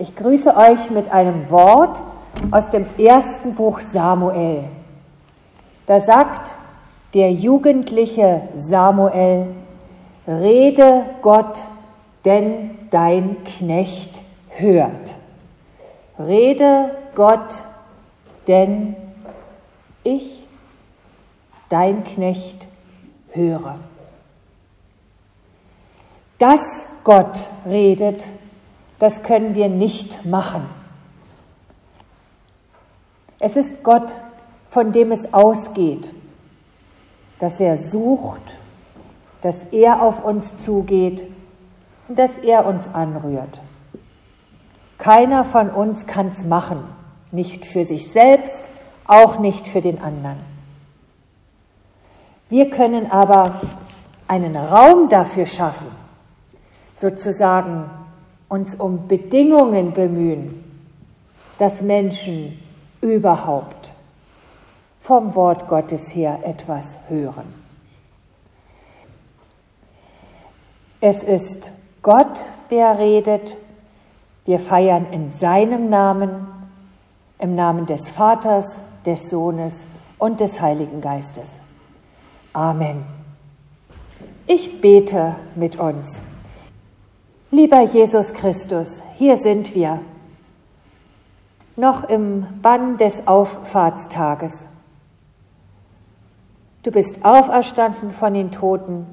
Ich grüße euch mit einem Wort aus dem ersten Buch Samuel. Da sagt der jugendliche Samuel, Rede Gott, denn dein Knecht hört. Rede Gott, denn ich, dein Knecht, höre. Dass Gott redet, das können wir nicht machen. Es ist Gott, von dem es ausgeht, dass er sucht, dass er auf uns zugeht und dass er uns anrührt. Keiner von uns kann es machen, nicht für sich selbst, auch nicht für den anderen. Wir können aber einen Raum dafür schaffen, sozusagen uns um Bedingungen bemühen, dass Menschen überhaupt vom Wort Gottes her etwas hören. Es ist Gott, der redet. Wir feiern in seinem Namen, im Namen des Vaters, des Sohnes und des Heiligen Geistes. Amen. Ich bete mit uns. Lieber Jesus Christus, hier sind wir, noch im Bann des Auffahrtstages. Du bist auferstanden von den Toten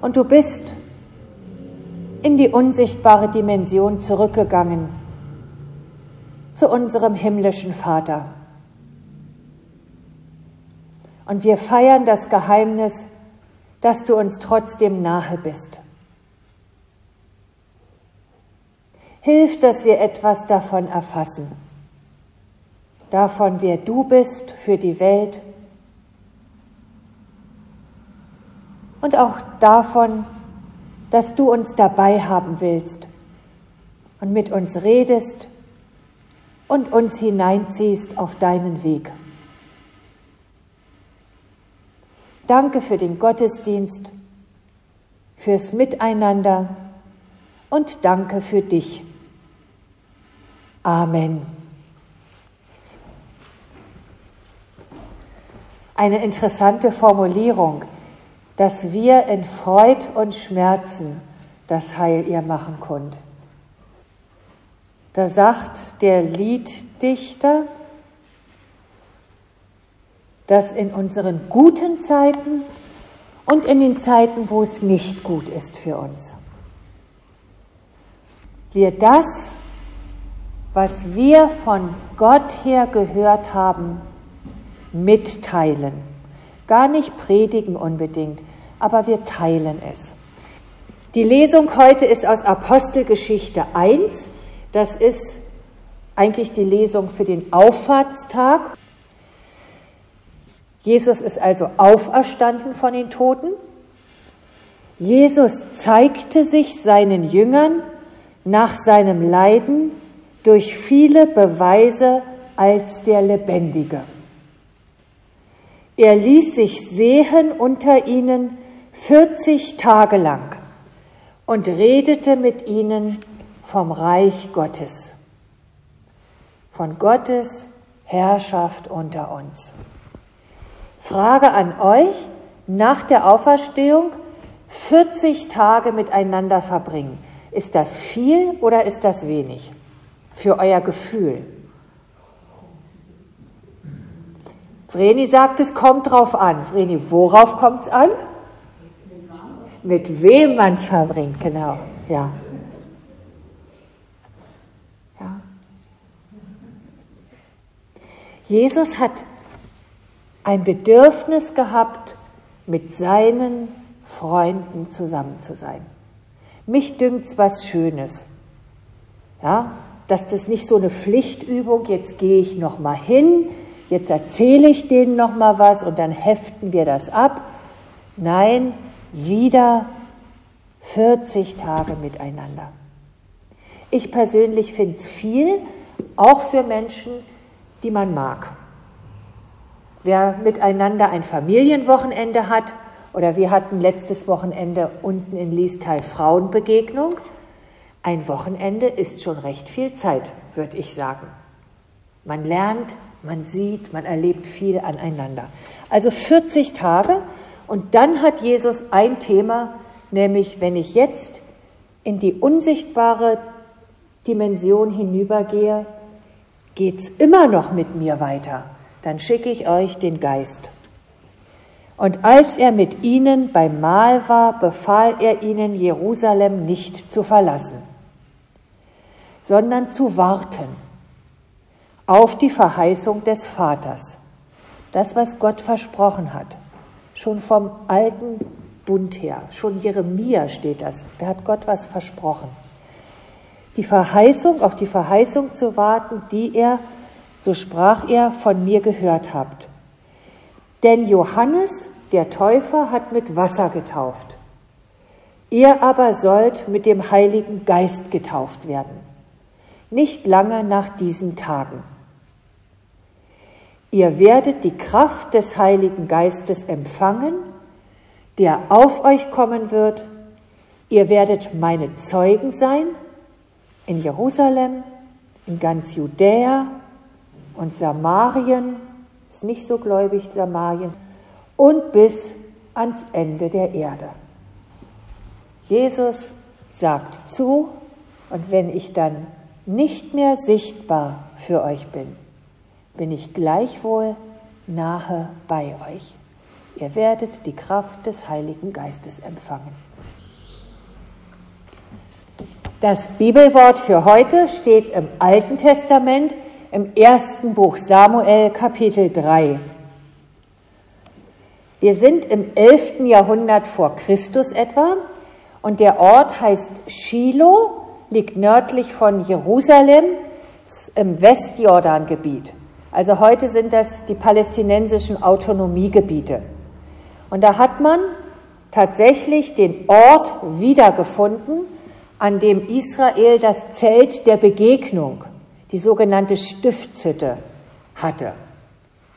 und du bist in die unsichtbare Dimension zurückgegangen zu unserem himmlischen Vater. Und wir feiern das Geheimnis, dass du uns trotzdem nahe bist. Hilf, dass wir etwas davon erfassen, davon, wer du bist für die Welt und auch davon, dass du uns dabei haben willst und mit uns redest und uns hineinziehst auf deinen Weg. Danke für den Gottesdienst, fürs Miteinander und danke für dich. Amen. Eine interessante Formulierung dass wir in Freud und Schmerzen das Heil ihr machen könnt. Da sagt der Lieddichter, dass in unseren guten Zeiten und in den Zeiten, wo es nicht gut ist für uns, wir das, was wir von Gott her gehört haben, mitteilen. Gar nicht predigen unbedingt, aber wir teilen es. Die Lesung heute ist aus Apostelgeschichte 1. Das ist eigentlich die Lesung für den Auffahrtstag. Jesus ist also auferstanden von den Toten. Jesus zeigte sich seinen Jüngern nach seinem Leiden durch viele Beweise als der Lebendige. Er ließ sich sehen unter ihnen 40 Tage lang und redete mit ihnen vom Reich Gottes, von Gottes Herrschaft unter uns. Frage an euch, nach der Auferstehung 40 Tage miteinander verbringen. Ist das viel oder ist das wenig für euer Gefühl? Vreni sagt, es kommt drauf an. Vreni, worauf kommt es an? mit wem man es verbringt, genau, ja. ja. Jesus hat ein Bedürfnis gehabt, mit seinen Freunden zusammen zu sein. Mich dünkt's was Schönes. Ja, dass das nicht so eine Pflichtübung, jetzt gehe ich noch mal hin, jetzt erzähle ich denen noch mal was und dann heften wir das ab. Nein, wieder 40 Tage miteinander. Ich persönlich finde es viel, auch für Menschen, die man mag. Wer miteinander ein Familienwochenende hat, oder wir hatten letztes Wochenende unten in Liestal Frauenbegegnung, ein Wochenende ist schon recht viel Zeit, würde ich sagen. Man lernt, man sieht, man erlebt viel aneinander. Also 40 Tage und dann hat Jesus ein Thema, nämlich wenn ich jetzt in die unsichtbare Dimension hinübergehe, geht's immer noch mit mir weiter. Dann schicke ich euch den Geist. Und als er mit ihnen beim Mahl war, befahl er ihnen, Jerusalem nicht zu verlassen, sondern zu warten auf die Verheißung des Vaters. Das, was Gott versprochen hat. Schon vom alten Bund her. Schon Jeremia steht das. Da hat Gott was versprochen. Die Verheißung, auf die Verheißung zu warten, die er, so sprach er, von mir gehört habt. Denn Johannes, der Täufer, hat mit Wasser getauft. Ihr aber sollt mit dem Heiligen Geist getauft werden. Nicht lange nach diesen Tagen. Ihr werdet die Kraft des Heiligen Geistes empfangen, der auf euch kommen wird. Ihr werdet meine Zeugen sein in Jerusalem, in ganz Judäa und Samarien, ist nicht so gläubig Samarien, und bis ans Ende der Erde. Jesus sagt zu, und wenn ich dann nicht mehr sichtbar für euch bin, bin ich gleichwohl nahe bei euch. Ihr werdet die Kraft des Heiligen Geistes empfangen. Das Bibelwort für heute steht im Alten Testament im ersten Buch Samuel Kapitel 3. Wir sind im 11. Jahrhundert vor Christus etwa und der Ort heißt Shiloh, liegt nördlich von Jerusalem im Westjordangebiet. Also heute sind das die palästinensischen Autonomiegebiete. Und da hat man tatsächlich den Ort wiedergefunden, an dem Israel das Zelt der Begegnung, die sogenannte Stiftshütte, hatte.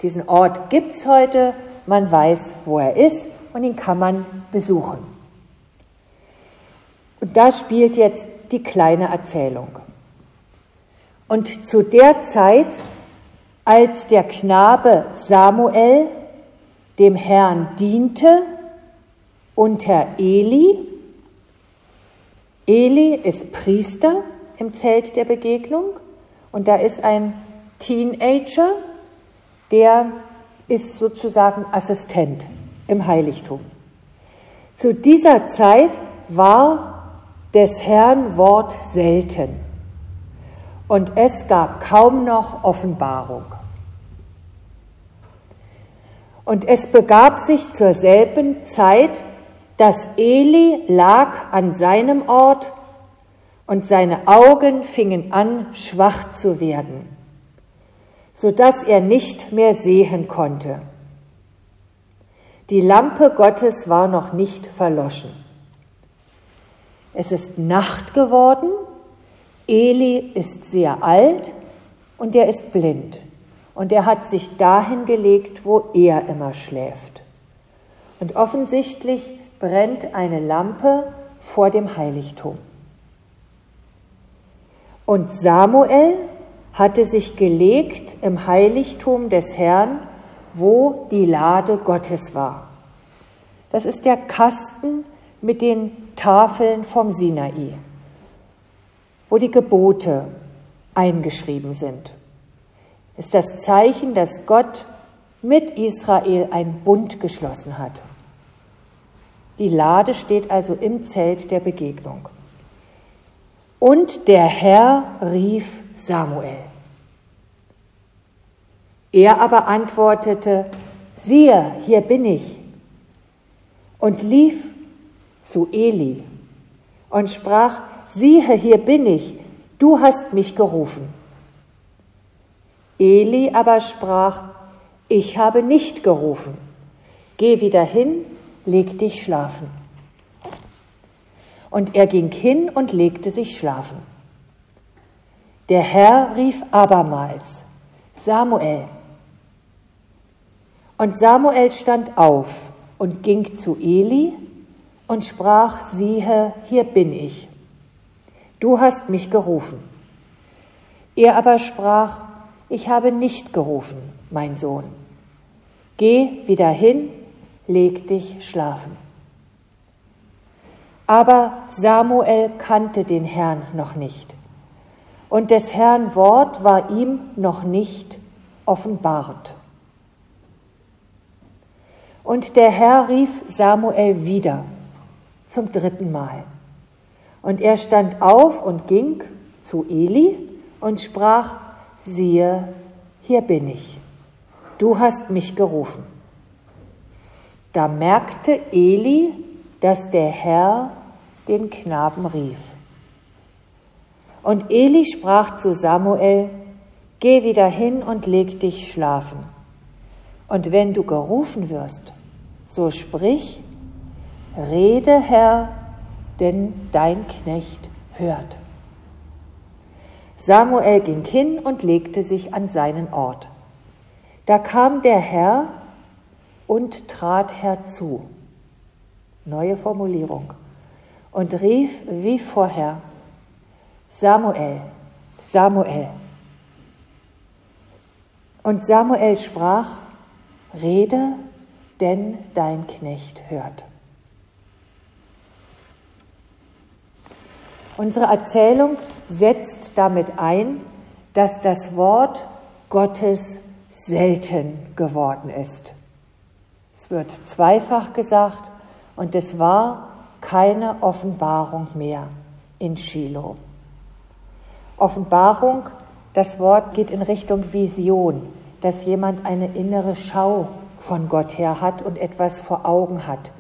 Diesen Ort gibt's heute, man weiß, wo er ist und ihn kann man besuchen. Und da spielt jetzt die kleine Erzählung. Und zu der Zeit als der Knabe Samuel dem Herrn diente unter Eli. Eli ist Priester im Zelt der Begegnung und da ist ein Teenager, der ist sozusagen Assistent im Heiligtum. Zu dieser Zeit war des Herrn Wort selten und es gab kaum noch Offenbarung. Und es begab sich zur selben Zeit, dass Eli lag an seinem Ort und seine Augen fingen an, schwach zu werden, so dass er nicht mehr sehen konnte. Die Lampe Gottes war noch nicht verloschen. Es ist Nacht geworden Eli ist sehr alt und er ist blind. Und er hat sich dahin gelegt, wo er immer schläft. Und offensichtlich brennt eine Lampe vor dem Heiligtum. Und Samuel hatte sich gelegt im Heiligtum des Herrn, wo die Lade Gottes war. Das ist der Kasten mit den Tafeln vom Sinai wo die Gebote eingeschrieben sind. Ist das Zeichen, dass Gott mit Israel ein Bund geschlossen hat. Die Lade steht also im Zelt der Begegnung. Und der Herr rief Samuel. Er aber antwortete, siehe, hier bin ich, und lief zu Eli und sprach, siehe, hier bin ich, du hast mich gerufen. Eli aber sprach, ich habe nicht gerufen, geh wieder hin, leg dich schlafen. Und er ging hin und legte sich schlafen. Der Herr rief abermals, Samuel. Und Samuel stand auf und ging zu Eli und sprach, siehe, hier bin ich. du hast mich gerufen. Er aber sprach, ich habe nicht gerufen, mein Sohn. Geh wieder hin, leg dich schlafen. Aber Samuel kannte den Herrn noch nicht, und des Herrn Wort war ihm noch nicht offenbart. Und der Herr rief Samuel wieder zum dritten Mal. Und er stand auf und ging zu Eli und sprach, siehe, hier bin ich, du hast mich gerufen. Da merkte Eli, dass der Herr den Knaben rief. Und Eli sprach zu Samuel, Geh wieder hin und leg dich schlafen. Und wenn du gerufen wirst, so sprich, Rede, Herr, denn dein Knecht hört. Samuel ging hin und legte sich an seinen Ort. Da kam der Herr und trat herzu. Neue Formulierung. Und rief wie vorher, Samuel, Samuel. Und Samuel sprach, Rede, denn dein Knecht hört. Unsere Erzählung setzt damit ein, dass das Wort Gottes selten geworden ist. Es wird zweifach gesagt und es war keine Offenbarung mehr in Shiloh. Offenbarung, das Wort geht in Richtung Vision, dass jemand eine innere Schau von Gott her hat und etwas vor Augen hat,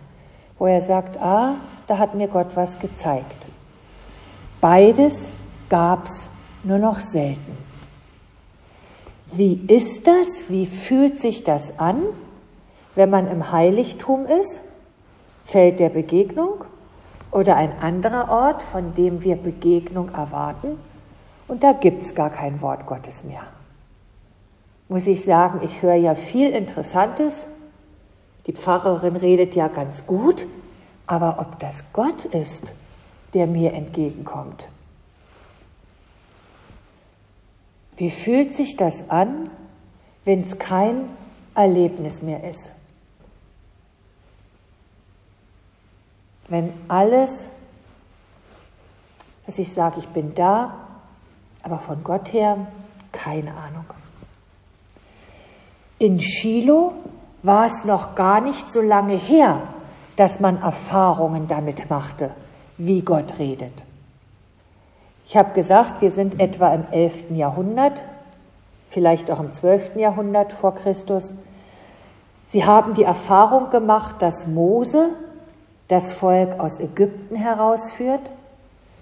wo er sagt, ah, da hat mir Gott was gezeigt. Beides gab's nur noch selten. Wie ist das? Wie fühlt sich das an, wenn man im Heiligtum ist? Zelt der Begegnung oder ein anderer Ort, von dem wir Begegnung erwarten? Und da gibt's gar kein Wort Gottes mehr. Muss ich sagen, ich höre ja viel Interessantes. Die Pfarrerin redet ja ganz gut, aber ob das Gott ist, der mir entgegenkommt, Wie fühlt sich das an, wenn es kein Erlebnis mehr ist? Wenn alles, dass ich sage, ich bin da, aber von Gott her keine Ahnung. In Shiloh war es noch gar nicht so lange her, dass man Erfahrungen damit machte, wie Gott redet. Ich habe gesagt, wir sind etwa im 11. Jahrhundert, vielleicht auch im 12. Jahrhundert vor Christus. Sie haben die Erfahrung gemacht, dass Mose das Volk aus Ägypten herausführt,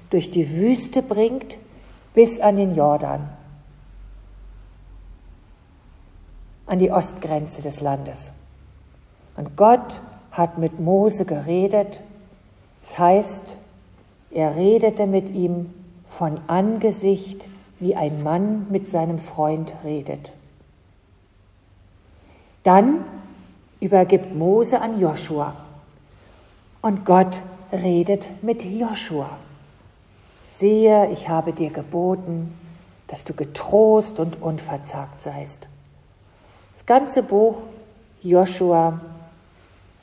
durch die Wüste bringt bis an den Jordan, an die Ostgrenze des Landes. Und Gott hat mit Mose geredet. Das heißt, er redete mit ihm von Angesicht, wie ein Mann mit seinem Freund redet. Dann übergibt Mose an Joshua und Gott redet mit Joshua. Siehe, ich habe dir geboten, dass du getrost und unverzagt seist. Das ganze Buch Joshua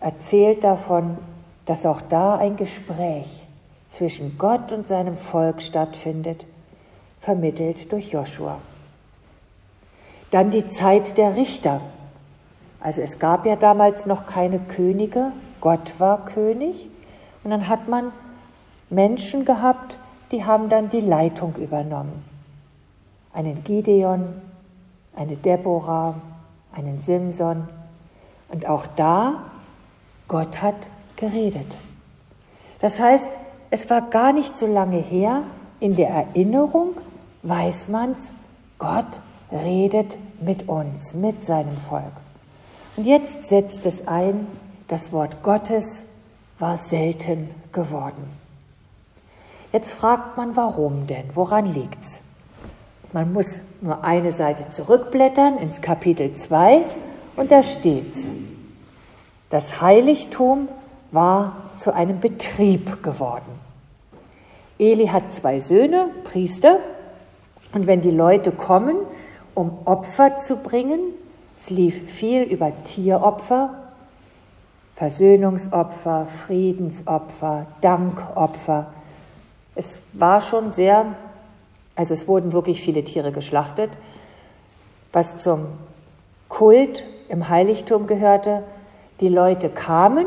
erzählt davon, dass auch da ein Gespräch zwischen Gott und seinem Volk stattfindet, vermittelt durch Joshua. Dann die Zeit der Richter. Also es gab ja damals noch keine Könige, Gott war König und dann hat man Menschen gehabt, die haben dann die Leitung übernommen. Einen Gideon, eine Deborah, einen Simson. Und auch da, Gott hat geredet. Das heißt, es war gar nicht so lange her, in der Erinnerung weiß man's, Gott redet mit uns, mit seinem Volk. Und jetzt setzt es ein, das Wort Gottes war selten geworden. Jetzt fragt man, warum denn? Woran liegt's? Man muss nur eine Seite zurückblättern ins Kapitel 2 und da steht's. Das Heiligtum war zu einem Betrieb geworden. Eli hat zwei Söhne, Priester, und wenn die Leute kommen, um Opfer zu bringen, es lief viel über Tieropfer, Versöhnungsopfer, Friedensopfer, Dankopfer. Es war schon sehr, also es wurden wirklich viele Tiere geschlachtet, was zum Kult im Heiligtum gehörte. Die Leute kamen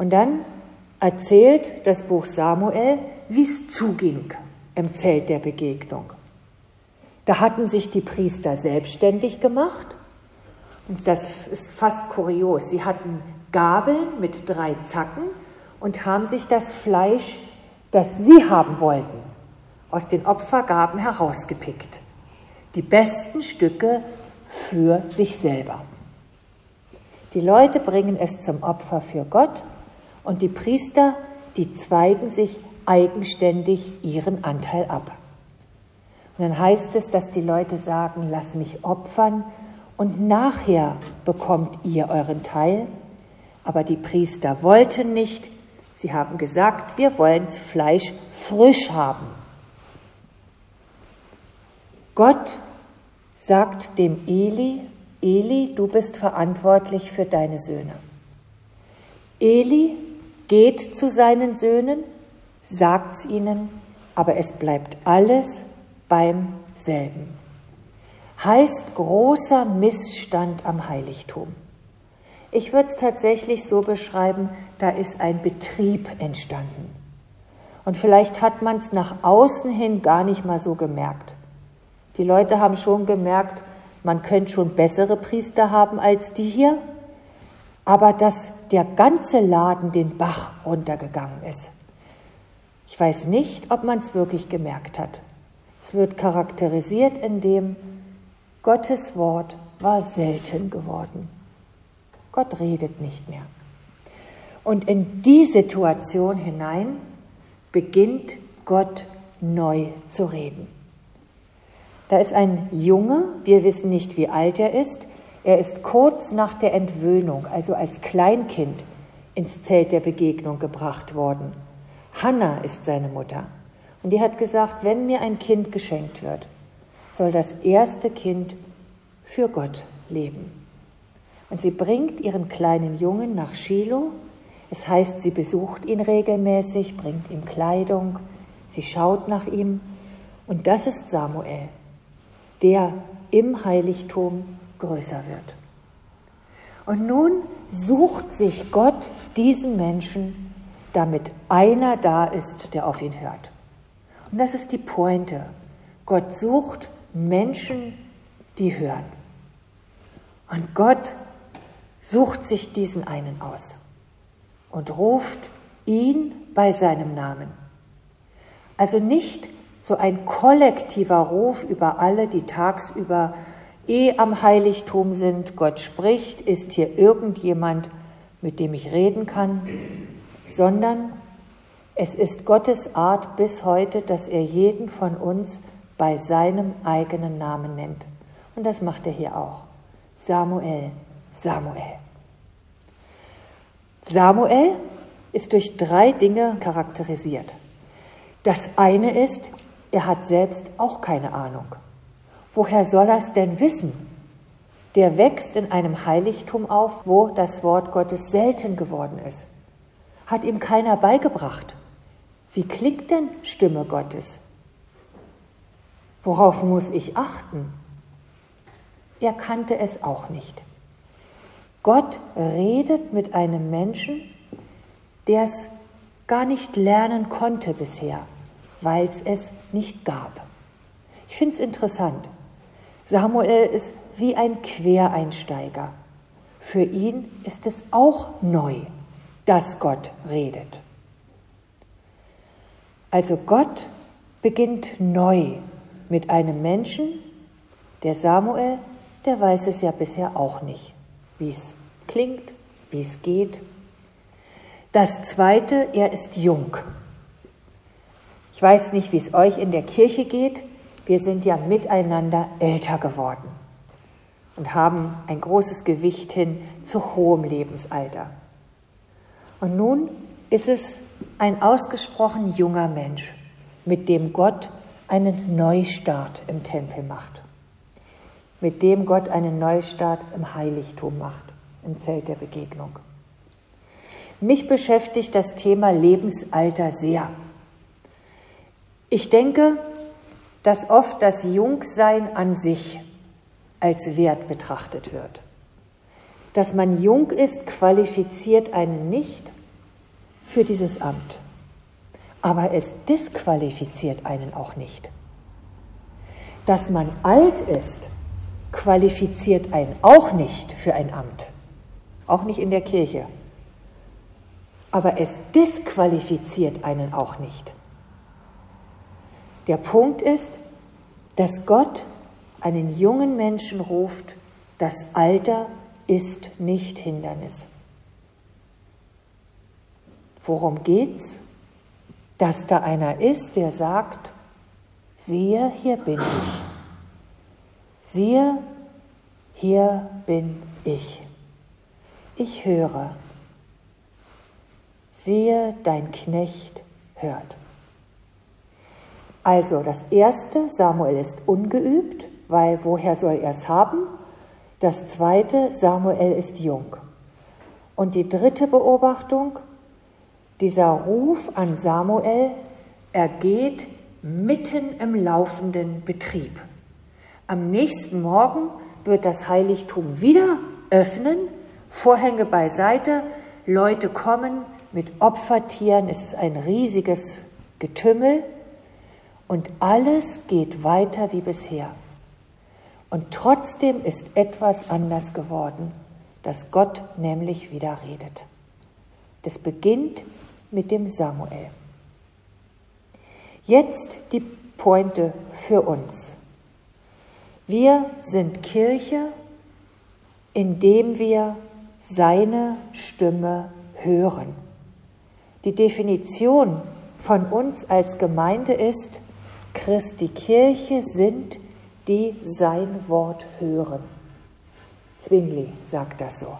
und dann erzählt das Buch Samuel, wie es zuging im Zelt der Begegnung. Da hatten sich die Priester selbstständig gemacht. Und das ist fast kurios. Sie hatten Gabeln mit drei Zacken und haben sich das Fleisch, das sie haben wollten, aus den Opfergaben herausgepickt. Die besten Stücke für sich selber. Die Leute bringen es zum Opfer für Gott und die Priester, die zweigen sich eigenständig ihren Anteil ab. Und dann heißt es, dass die Leute sagen, lass mich opfern und nachher bekommt ihr euren Teil. Aber die Priester wollten nicht. Sie haben gesagt, wir wollen das Fleisch frisch haben. Gott sagt dem Eli, Eli, du bist verantwortlich für deine Söhne. Eli geht zu seinen Söhnen, sagt's ihnen, aber es bleibt alles beim selben. Heißt großer Missstand am Heiligtum. Ich würde es tatsächlich so beschreiben, da ist ein Betrieb entstanden. Und vielleicht hat man es nach außen hin gar nicht mal so gemerkt. Die Leute haben schon gemerkt, man könnte schon bessere Priester haben als die hier, aber dass der ganze Laden den Bach runtergegangen ist. Ich weiß nicht, ob man es wirklich gemerkt hat. Es wird charakterisiert, indem Gottes Wort war selten geworden. Gott redet nicht mehr. Und in die Situation hinein beginnt Gott neu zu reden. Da ist ein Junge, wir wissen nicht, wie alt er ist. Er ist kurz nach der Entwöhnung, also als Kleinkind, ins Zelt der Begegnung gebracht worden. Hannah ist seine Mutter. Und die hat gesagt, wenn mir ein Kind geschenkt wird, soll das erste Kind für Gott leben. Und sie bringt ihren kleinen Jungen nach Shiloh. Es heißt, sie besucht ihn regelmäßig, bringt ihm Kleidung, sie schaut nach ihm. Und das ist Samuel der im Heiligtum größer wird. Und nun sucht sich Gott diesen Menschen, damit einer da ist, der auf ihn hört. Und das ist die Pointe. Gott sucht Menschen, die hören. Und Gott sucht sich diesen einen aus und ruft ihn bei seinem Namen. Also nicht so ein kollektiver Ruf über alle, die tagsüber eh am Heiligtum sind. Gott spricht, ist hier irgendjemand, mit dem ich reden kann, sondern es ist Gottes Art bis heute, dass er jeden von uns bei seinem eigenen Namen nennt. Und das macht er hier auch. Samuel, Samuel. Samuel ist durch drei Dinge charakterisiert. Das eine ist, er hat selbst auch keine Ahnung. Woher soll er es denn wissen? Der wächst in einem Heiligtum auf, wo das Wort Gottes selten geworden ist. Hat ihm keiner beigebracht. Wie klingt denn Stimme Gottes? Worauf muss ich achten? Er kannte es auch nicht. Gott redet mit einem Menschen, der es gar nicht lernen konnte bisher weil es es nicht gab. Ich finde es interessant. Samuel ist wie ein Quereinsteiger. Für ihn ist es auch neu, dass Gott redet. Also Gott beginnt neu mit einem Menschen, der Samuel, der weiß es ja bisher auch nicht, wie es klingt, wie es geht. Das Zweite, er ist jung. Ich weiß nicht, wie es euch in der Kirche geht. Wir sind ja miteinander älter geworden und haben ein großes Gewicht hin zu hohem Lebensalter. Und nun ist es ein ausgesprochen junger Mensch, mit dem Gott einen Neustart im Tempel macht, mit dem Gott einen Neustart im Heiligtum macht, im Zelt der Begegnung. Mich beschäftigt das Thema Lebensalter sehr. Ich denke, dass oft das Jungsein an sich als Wert betrachtet wird. Dass man jung ist, qualifiziert einen nicht für dieses Amt. Aber es disqualifiziert einen auch nicht. Dass man alt ist, qualifiziert einen auch nicht für ein Amt. Auch nicht in der Kirche. Aber es disqualifiziert einen auch nicht. Der Punkt ist, dass Gott einen jungen Menschen ruft, das Alter ist nicht Hindernis. Worum geht's? Dass da einer ist, der sagt, siehe, hier bin ich. Siehe, hier bin ich. Ich höre. Siehe, dein Knecht hört. Also das erste, Samuel ist ungeübt, weil woher soll er es haben? Das zweite, Samuel ist jung. Und die dritte Beobachtung, dieser Ruf an Samuel ergeht mitten im laufenden Betrieb. Am nächsten Morgen wird das Heiligtum wieder öffnen, Vorhänge beiseite, Leute kommen mit Opfertieren, es ist ein riesiges Getümmel und alles geht weiter wie bisher. Und trotzdem ist etwas anders geworden, dass Gott nämlich wieder redet. Das beginnt mit dem Samuel. Jetzt die Pointe für uns. Wir sind Kirche, indem wir seine Stimme hören. Die Definition von uns als Gemeinde ist, Christi Kirche sind, die sein Wort hören. Zwingli sagt das so.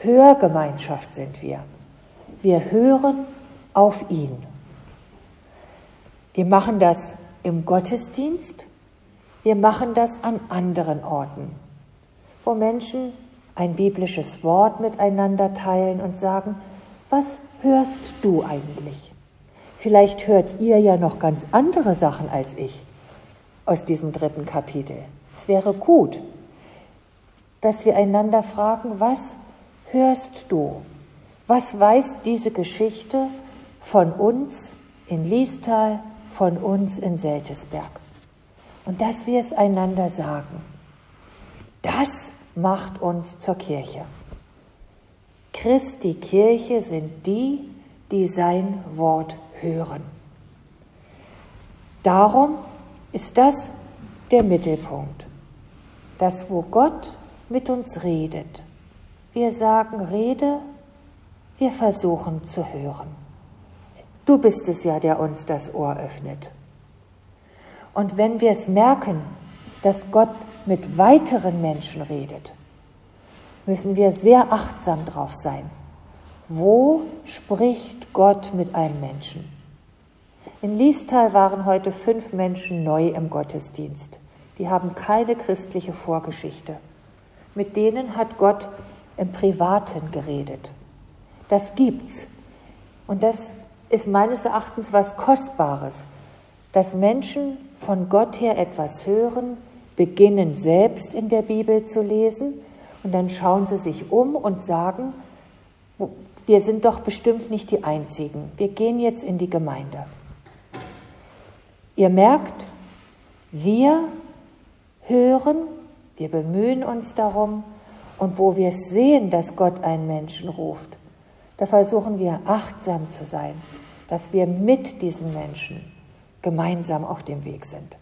Hörgemeinschaft sind wir. Wir hören auf ihn. Wir machen das im Gottesdienst, wir machen das an anderen Orten, wo Menschen ein biblisches Wort miteinander teilen und sagen, was hörst du eigentlich? Vielleicht hört ihr ja noch ganz andere Sachen als ich aus diesem dritten Kapitel. Es wäre gut, dass wir einander fragen, was hörst du? Was weiß diese Geschichte von uns in Liestal, von uns in Seltesberg? Und dass wir es einander sagen. Das macht uns zur Kirche. Christi Kirche sind die, die sein Wort hören. Darum ist das der Mittelpunkt. Das, wo Gott mit uns redet. Wir sagen, rede, wir versuchen zu hören. Du bist es ja, der uns das Ohr öffnet. Und wenn wir es merken, dass Gott mit weiteren Menschen redet, müssen wir sehr achtsam drauf sein. Wo spricht Gott mit einem Menschen? In Liestal waren heute fünf Menschen neu im Gottesdienst. Die haben keine christliche Vorgeschichte. Mit denen hat Gott im Privaten geredet. Das gibt's. Und das ist meines Erachtens was Kostbares, dass Menschen von Gott her etwas hören, beginnen selbst in der Bibel zu lesen und dann schauen sie sich um und sagen, wir sind doch bestimmt nicht die Einzigen. Wir gehen jetzt in die Gemeinde. Ihr merkt, wir hören, wir bemühen uns darum und wo wir sehen, dass Gott einen Menschen ruft, da versuchen wir achtsam zu sein, dass wir mit diesen Menschen gemeinsam auf dem Weg sind.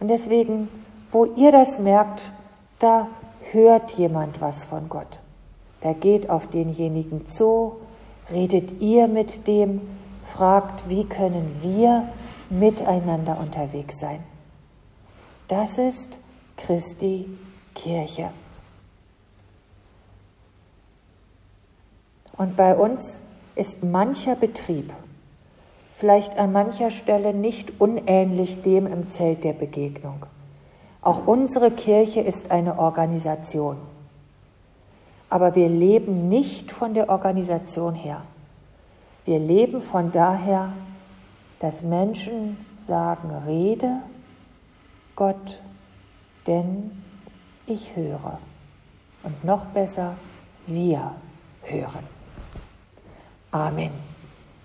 Und deswegen, wo ihr das merkt, da hört jemand was von Gott. Der geht auf denjenigen zu, redet ihr mit dem, fragt, wie können wir miteinander unterwegs sein. Das ist Christi Kirche. Und bei uns ist mancher Betrieb vielleicht an mancher Stelle nicht unähnlich dem im Zelt der Begegnung. Auch unsere Kirche ist eine Organisation. Aber wir leben nicht von der Organisation her. Wir leben von daher, dass Menschen sagen, rede Gott, denn ich höre. Und noch besser, wir hören. Amen.